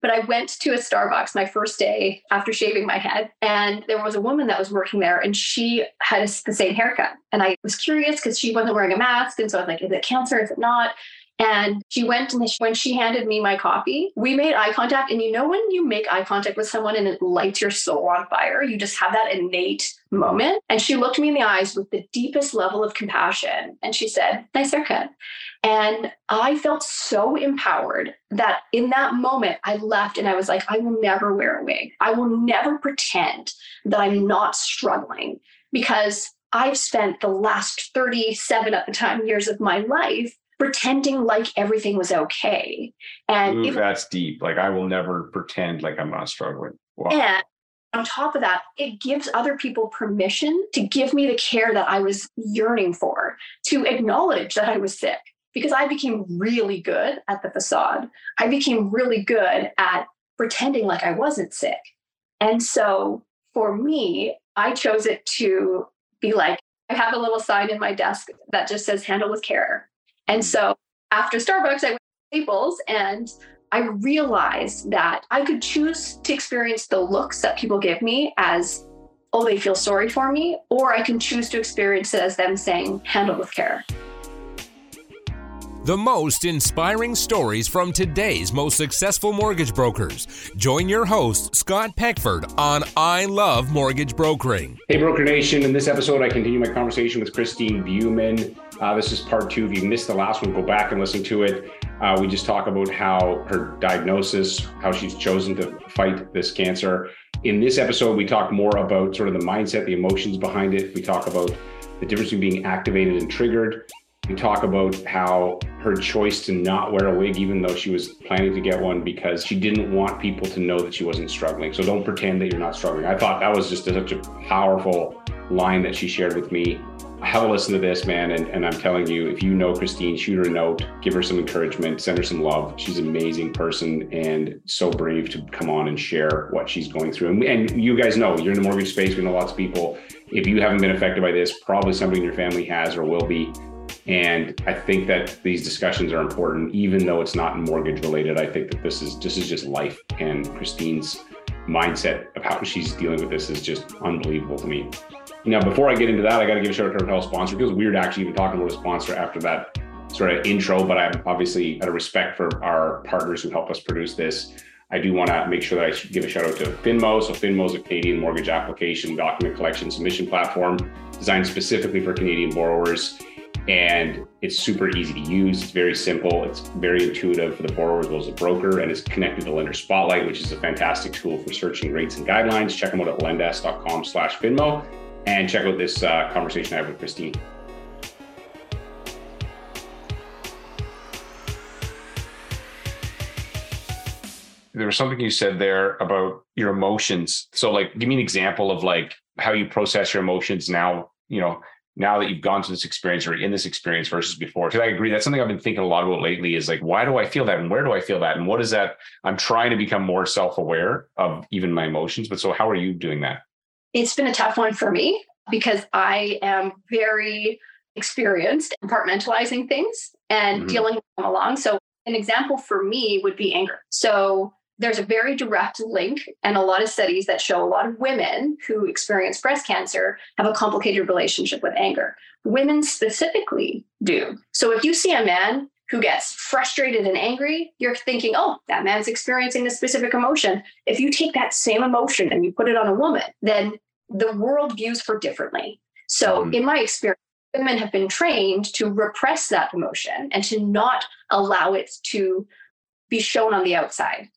But I went to a Starbucks my first day after shaving my head, and there was a woman that was working there, and she had the same haircut. And I was curious because she wasn't wearing a mask. And so I was like, is it cancer? Is it not? And she went and when she handed me my coffee, we made eye contact. And you know, when you make eye contact with someone and it lights your soul on fire, you just have that innate moment. And she looked me in the eyes with the deepest level of compassion. And she said, Nice haircut. And I felt so empowered that in that moment, I left and I was like, I will never wear a wig. I will never pretend that I'm not struggling because I've spent the last 37 at the time years of my life pretending like everything was okay. And Ooh, that's deep. Like I will never pretend like I'm not struggling. Wow. And on top of that, it gives other people permission to give me the care that I was yearning for, to acknowledge that I was sick. Because I became really good at the facade. I became really good at pretending like I wasn't sick. And so for me, I chose it to be like, I have a little sign in my desk that just says handle with care. And so after Starbucks, I went to Staples and I realized that I could choose to experience the looks that people give me as, oh, they feel sorry for me, or I can choose to experience it as them saying, handle with care. The most inspiring stories from today's most successful mortgage brokers. Join your host, Scott Peckford, on I Love Mortgage Brokering. Hey, Broker Nation. In this episode, I continue my conversation with Christine Buemann. Uh, this is part two. If you missed the last one, go back and listen to it. Uh, we just talk about how her diagnosis, how she's chosen to fight this cancer. In this episode, we talk more about sort of the mindset, the emotions behind it. We talk about the difference between being activated and triggered. We talk about how her choice to not wear a wig, even though she was planning to get one, because she didn't want people to know that she wasn't struggling. So don't pretend that you're not struggling. I thought that was just such a powerful line that she shared with me have a listen to this, man. And, and I'm telling you, if you know Christine, shoot her a note, give her some encouragement, send her some love. She's an amazing person and so brave to come on and share what she's going through. And, and you guys know you're in the mortgage space. We know lots of people. If you haven't been affected by this, probably somebody in your family has or will be. And I think that these discussions are important, even though it's not mortgage related. I think that this is this is just life. And Christine's mindset of how she's dealing with this is just unbelievable to me. Now, before I get into that, I got to give a shout out to our sponsor. It feels weird actually even talking about a sponsor after that sort of intro, but I'm obviously out of respect for our partners who help us produce this. I do want to make sure that I give a shout out to Finmo. So Finmo is a Canadian mortgage application document collection submission platform designed specifically for Canadian borrowers. And it's super easy to use. It's very simple. It's very intuitive for the borrower as well as a broker, and it's connected to Lender Spotlight, which is a fantastic tool for searching rates and guidelines. Check them out at lendesk.com slash Finmo and check out this uh, conversation I have with Christine. There was something you said there about your emotions. So, like, give me an example of like how you process your emotions now. You know, now that you've gone through this experience or in this experience versus before. Because I agree, that's something I've been thinking a lot about lately. Is like, why do I feel that, and where do I feel that, and what is that? I'm trying to become more self-aware of even my emotions. But so, how are you doing that? It's been a tough one for me because I am very experienced compartmentalizing things and mm-hmm. dealing with them along. So, an example for me would be anger. So, there's a very direct link and a lot of studies that show a lot of women who experience breast cancer have a complicated relationship with anger. Women specifically do. So, if you see a man who gets frustrated and angry, you're thinking, oh, that man's experiencing a specific emotion. If you take that same emotion and you put it on a woman, then the world views her differently. So, mm. in my experience, women have been trained to repress that emotion and to not allow it to be shown on the outside.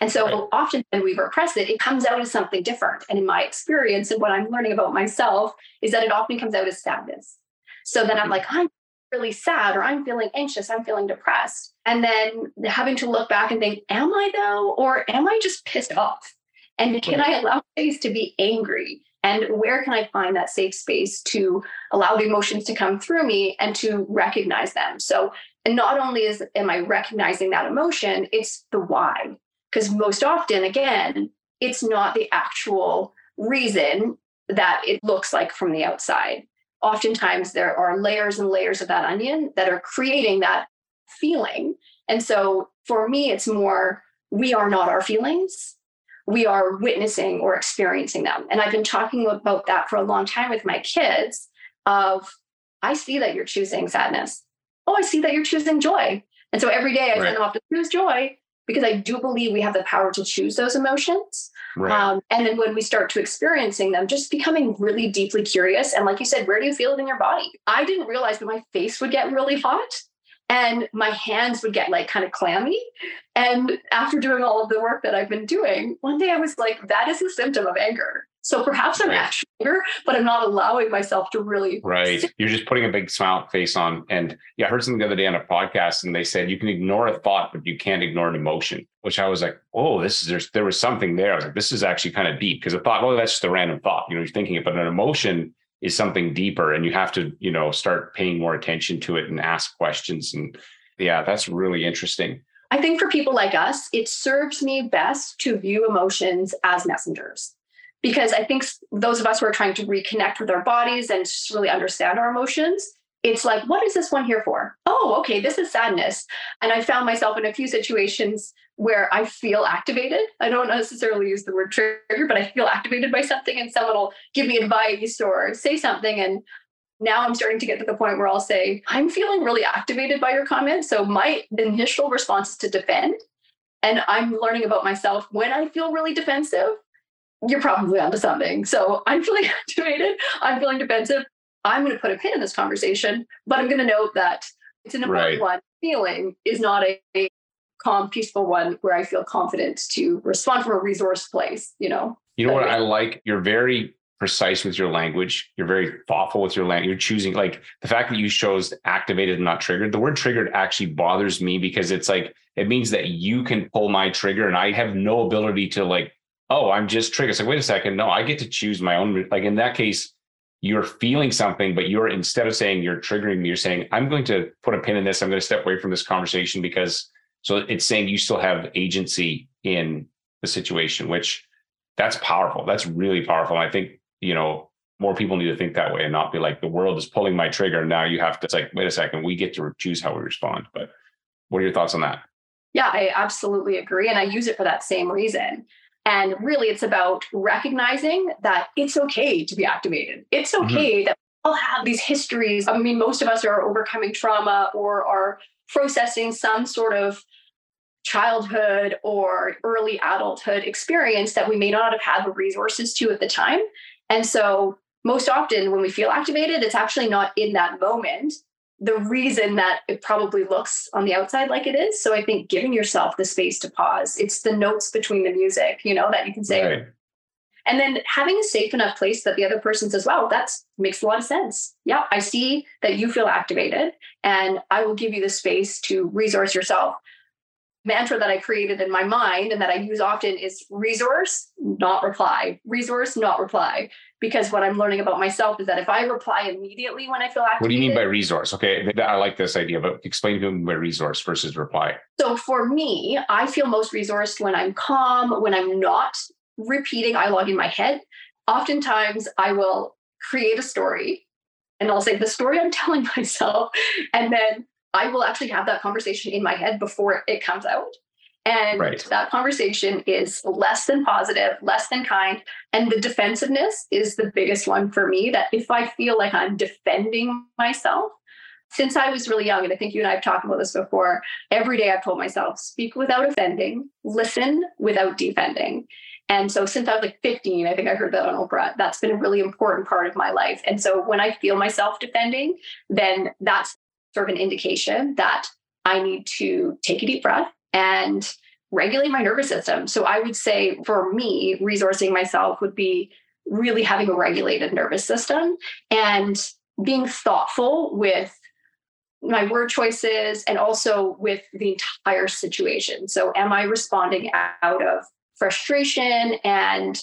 And so right. often when we repress it, it comes out as something different. And in my experience and what I'm learning about myself is that it often comes out as sadness. So then I'm mm. like, I'm really sad or I'm feeling anxious, I'm feeling depressed. And then having to look back and think, am I though? Or am I just pissed off? And can I allow space to be angry? And where can I find that safe space to allow the emotions to come through me and to recognize them? So, and not only is am I recognizing that emotion, it's the why. Because most often, again, it's not the actual reason that it looks like from the outside. Oftentimes, there are layers and layers of that onion that are creating that feeling. And so, for me, it's more we are not our feelings. We are witnessing or experiencing them. And I've been talking about that for a long time with my kids of I see that you're choosing sadness. Oh, I see that you're choosing joy. And so every day I right. send them off to choose joy because I do believe we have the power to choose those emotions. Right. Um, and then when we start to experiencing them, just becoming really deeply curious. And like you said, where do you feel it in your body? I didn't realize that my face would get really hot and my hands would get like kind of clammy. And after doing all of the work that I've been doing, one day I was like, that is a symptom of anger. So perhaps I'm right. actually anger, but I'm not allowing myself to really. Right. Sit. You're just putting a big smile face on. And yeah, I heard something the other day on a podcast and they said you can ignore a thought, but you can't ignore an emotion, which I was like, oh, this is, there's, there was something there. I was like, this is actually kind of deep because a thought, well, that's just a random thought. You know, you're thinking it, but an emotion is something deeper and you have to, you know, start paying more attention to it and ask questions. And yeah, that's really interesting. I think for people like us, it serves me best to view emotions as messengers because I think those of us who are trying to reconnect with our bodies and just really understand our emotions, it's like, what is this one here for? Oh, okay, this is sadness. And I found myself in a few situations where I feel activated. I don't necessarily use the word trigger, but I feel activated by something, and someone will give me advice or say something. And now I'm starting to get to the point where I'll say, I'm feeling really activated by your comment. So my initial response is to defend. And I'm learning about myself when I feel really defensive you're probably onto something. So I'm feeling activated. I'm feeling defensive. I'm going to put a pin in this conversation, but I'm going to note that it's an important right. one. Feeling is not a, a calm, peaceful one where I feel confident to respond from a resource place, you know? You know what I like? You're very precise with your language. You're very thoughtful with your language. You're choosing like the fact that you chose activated and not triggered. The word triggered actually bothers me because it's like it means that you can pull my trigger and I have no ability to like oh, I'm just triggered. It's like, wait a second. No, I get to choose my own. Like in that case, you're feeling something, but you're instead of saying you're triggering me, you're saying, I'm going to put a pin in this. I'm going to step away from this conversation because so it's saying you still have agency in the situation, which that's powerful. That's really powerful. And I think, you know, more people need to think that way and not be like the world is pulling my trigger. Now you have to, it's like, wait a second, we get to choose how we respond. But what are your thoughts on that? Yeah, I absolutely agree. And I use it for that same reason. And really, it's about recognizing that it's okay to be activated. It's mm-hmm. okay mm-hmm. that we all have these histories. I mean, most of us are overcoming trauma or are processing some sort of childhood or early adulthood experience that we may not have had the resources to at the time. And so, most often when we feel activated, it's actually not in that moment the reason that it probably looks on the outside like it is. So I think giving yourself the space to pause, it's the notes between the music, you know, that you can say. Right. And then having a safe enough place that the other person says, wow, that makes a lot of sense. Yeah, I see that you feel activated and I will give you the space to resource yourself mantra that I created in my mind and that I use often is resource, not reply. Resource, not reply. Because what I'm learning about myself is that if I reply immediately when I feel activated. What do you mean by resource? Okay, I like this idea, but explain to me by resource versus reply. So for me, I feel most resourced when I'm calm, when I'm not repeating dialogue in my head. Oftentimes I will create a story and I'll say the story I'm telling myself. And then I will actually have that conversation in my head before it comes out. And right. that conversation is less than positive, less than kind. And the defensiveness is the biggest one for me that if I feel like I'm defending myself, since I was really young, and I think you and I have talked about this before, every day I've told myself, speak without offending, listen without defending. And so since I was like 15, I think I heard that on Oprah, that's been a really important part of my life. And so when I feel myself defending, then that's sort of an indication that I need to take a deep breath and regulate my nervous system. So I would say for me, resourcing myself would be really having a regulated nervous system and being thoughtful with my word choices and also with the entire situation. So am I responding out of frustration and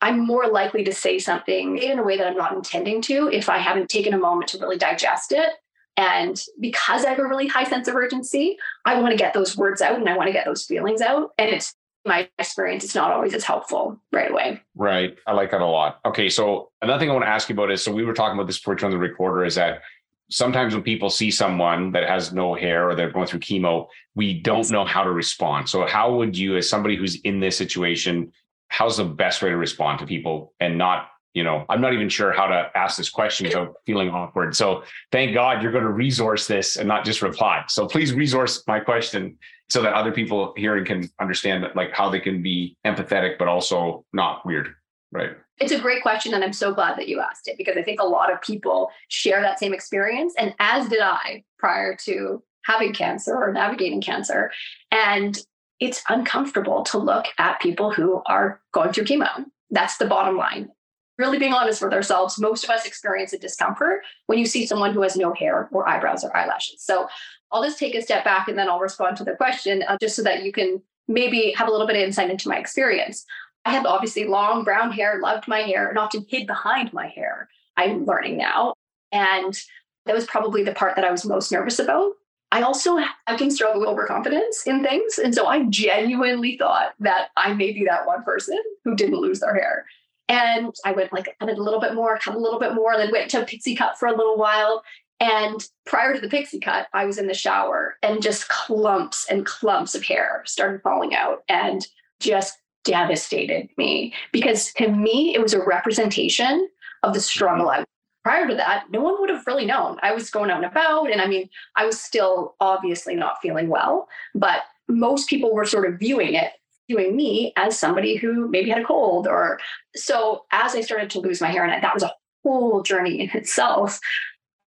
I'm more likely to say something in a way that I'm not intending to if I haven't taken a moment to really digest it and because I have a really high sense of urgency, I want to get those words out and I want to get those feelings out. And it's my experience, it's not always as helpful right away. Right. I like that a lot. Okay. So another thing I want to ask you about is so we were talking about this before on the recorder is that sometimes when people see someone that has no hair or they're going through chemo, we don't know how to respond. So, how would you, as somebody who's in this situation, how's the best way to respond to people and not, you know, I'm not even sure how to ask this question without feeling awkward. So, thank God you're going to resource this and not just reply. So, please resource my question so that other people hearing can understand like how they can be empathetic, but also not weird. Right. It's a great question. And I'm so glad that you asked it because I think a lot of people share that same experience. And as did I prior to having cancer or navigating cancer. And it's uncomfortable to look at people who are going through chemo. That's the bottom line. Really being honest with ourselves, most of us experience a discomfort when you see someone who has no hair or eyebrows or eyelashes. So I'll just take a step back and then I'll respond to the question uh, just so that you can maybe have a little bit of insight into my experience. I had obviously long brown hair, loved my hair, and often hid behind my hair. I'm learning now. And that was probably the part that I was most nervous about. I also I can struggle with overconfidence in things. And so I genuinely thought that I may be that one person who didn't lose their hair. And I went like cut it a little bit more, cut a little bit more, and then went to a pixie cut for a little while. And prior to the pixie cut, I was in the shower and just clumps and clumps of hair started falling out. And just devastated me because to me, it was a representation of the struggle mm-hmm. I prior to that, no one would have really known. I was going out and about, and I mean, I was still obviously not feeling well, but most people were sort of viewing it, viewing me as somebody who maybe had a cold. Or so as I started to lose my hair, and that was a whole journey in itself,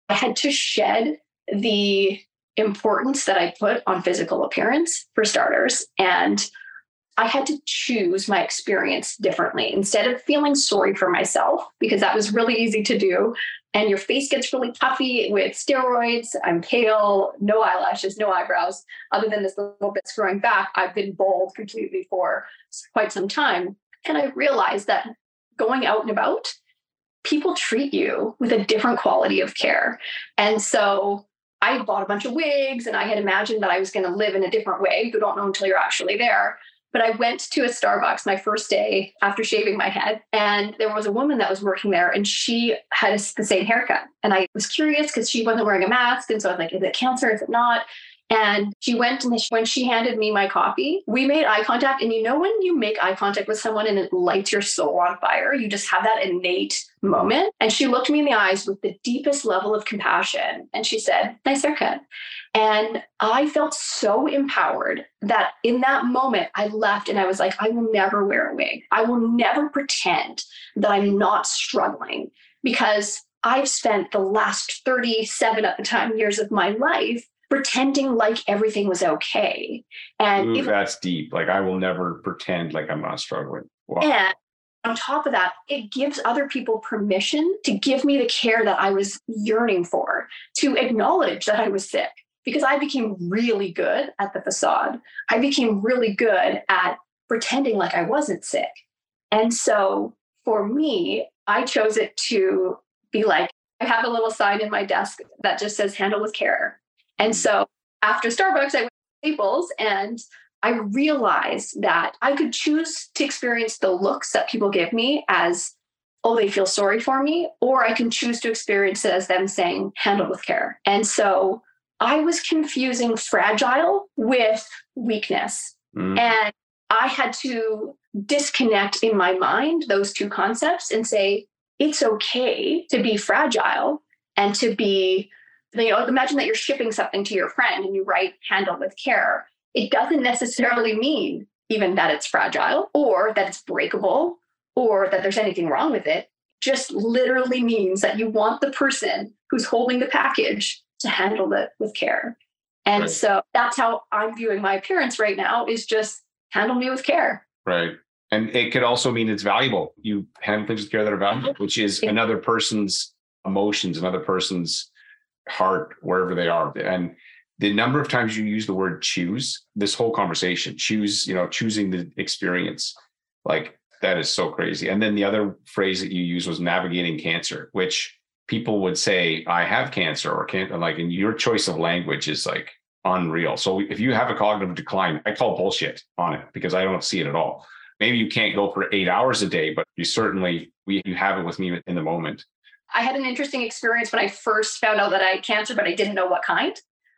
I had to shed the importance that I put on physical appearance for starters. And I had to choose my experience differently instead of feeling sorry for myself, because that was really easy to do. And your face gets really puffy with steroids. I'm pale, no eyelashes, no eyebrows, other than this little bit growing back. I've been bald completely for quite some time. And I realized that going out and about, people treat you with a different quality of care. And so I bought a bunch of wigs and I had imagined that I was going to live in a different way. You don't know until you're actually there. But I went to a Starbucks my first day after shaving my head, and there was a woman that was working there, and she had the same haircut. And I was curious because she wasn't wearing a mask. And so I was like, is it cancer? Is it not? And she went and when she handed me my coffee, we made eye contact. And you know, when you make eye contact with someone and it lights your soul on fire, you just have that innate moment. And she looked me in the eyes with the deepest level of compassion. And she said, Nice haircut. And I felt so empowered that in that moment, I left and I was like, I will never wear a wig. I will never pretend that I'm not struggling because I've spent the last 37 at the time years of my life pretending like everything was okay. And Ooh, that's deep. Like I will never pretend like I'm not struggling. Wow. And on top of that, it gives other people permission to give me the care that I was yearning for, to acknowledge that I was sick. Because I became really good at the facade. I became really good at pretending like I wasn't sick. And so for me, I chose it to be like, I have a little sign in my desk that just says handle with care. And so after Starbucks, I went to Staples and I realized that I could choose to experience the looks that people give me as, oh, they feel sorry for me, or I can choose to experience it as them saying, handle with care. And so I was confusing fragile with weakness. Mm. And I had to disconnect in my mind those two concepts and say, it's okay to be fragile and to be you know, imagine that you're shipping something to your friend and you write handle with care. It doesn't necessarily mean even that it's fragile or that it's breakable or that there's anything wrong with it. Just literally means that you want the person who's holding the package to handle it with care. And right. so that's how I'm viewing my appearance right now is just handle me with care. Right. And it could also mean it's valuable. You handle things with care that are valuable, mm-hmm. which is another person's emotions, another person's heart, wherever they are. And the number of times you use the word choose, this whole conversation, choose, you know, choosing the experience, like that is so crazy. And then the other phrase that you use was navigating cancer, which people would say, I have cancer or can't like, and your choice of language is like unreal. So if you have a cognitive decline, I call bullshit on it because I don't see it at all. Maybe you can't go for eight hours a day, but you certainly, we, you have it with me in the moment. I had an interesting experience when I first found out that I had cancer, but I didn't know what kind.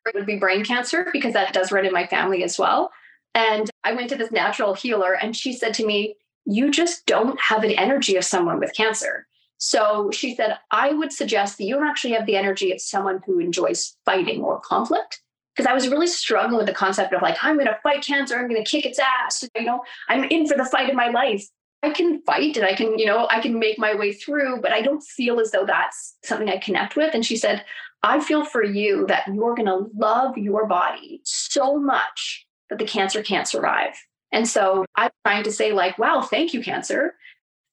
It would be brain cancer because that does run in my family as well. And I went to this natural healer, and she said to me, You just don't have an energy of someone with cancer. So she said, I would suggest that you don't actually have the energy of someone who enjoys fighting or conflict. Because I was really struggling with the concept of like, I'm going to fight cancer, I'm going to kick its ass. You know, I'm in for the fight of my life. I can fight and I can, you know, I can make my way through, but I don't feel as though that's something I connect with. And she said, I feel for you that you're going to love your body so much that the cancer can't survive. And so I'm trying to say, like, wow, thank you, cancer.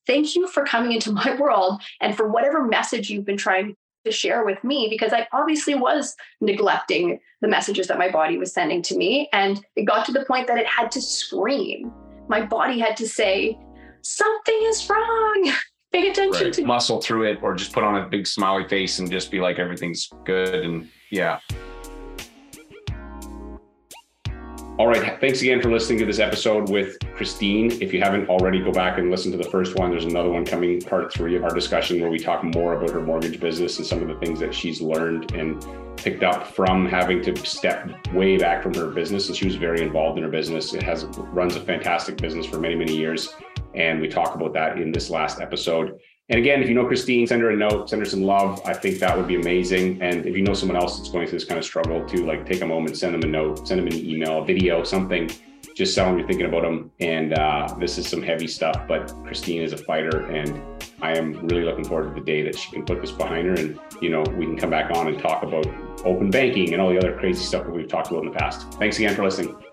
Thank you for coming into my world and for whatever message you've been trying to share with me, because I obviously was neglecting the messages that my body was sending to me. And it got to the point that it had to scream. My body had to say, something is wrong. Pay attention right. to muscle through it or just put on a big smiley face and just be like everything's good and yeah. All right. Thanks again for listening to this episode with Christine. If you haven't already, go back and listen to the first one. There's another one coming, part three of our discussion, where we talk more about her mortgage business and some of the things that she's learned and picked up from having to step way back from her business. And she was very involved in her business. It has runs a fantastic business for many, many years. And we talk about that in this last episode. And again, if you know Christine, send her a note, send her some love. I think that would be amazing. And if you know someone else that's going through this kind of struggle too, like take a moment, send them a note, send them an email, a video, something. Just tell them you're thinking about them. And uh, this is some heavy stuff, but Christine is a fighter, and I am really looking forward to the day that she can put this behind her, and you know we can come back on and talk about open banking and all the other crazy stuff that we've talked about in the past. Thanks again for listening.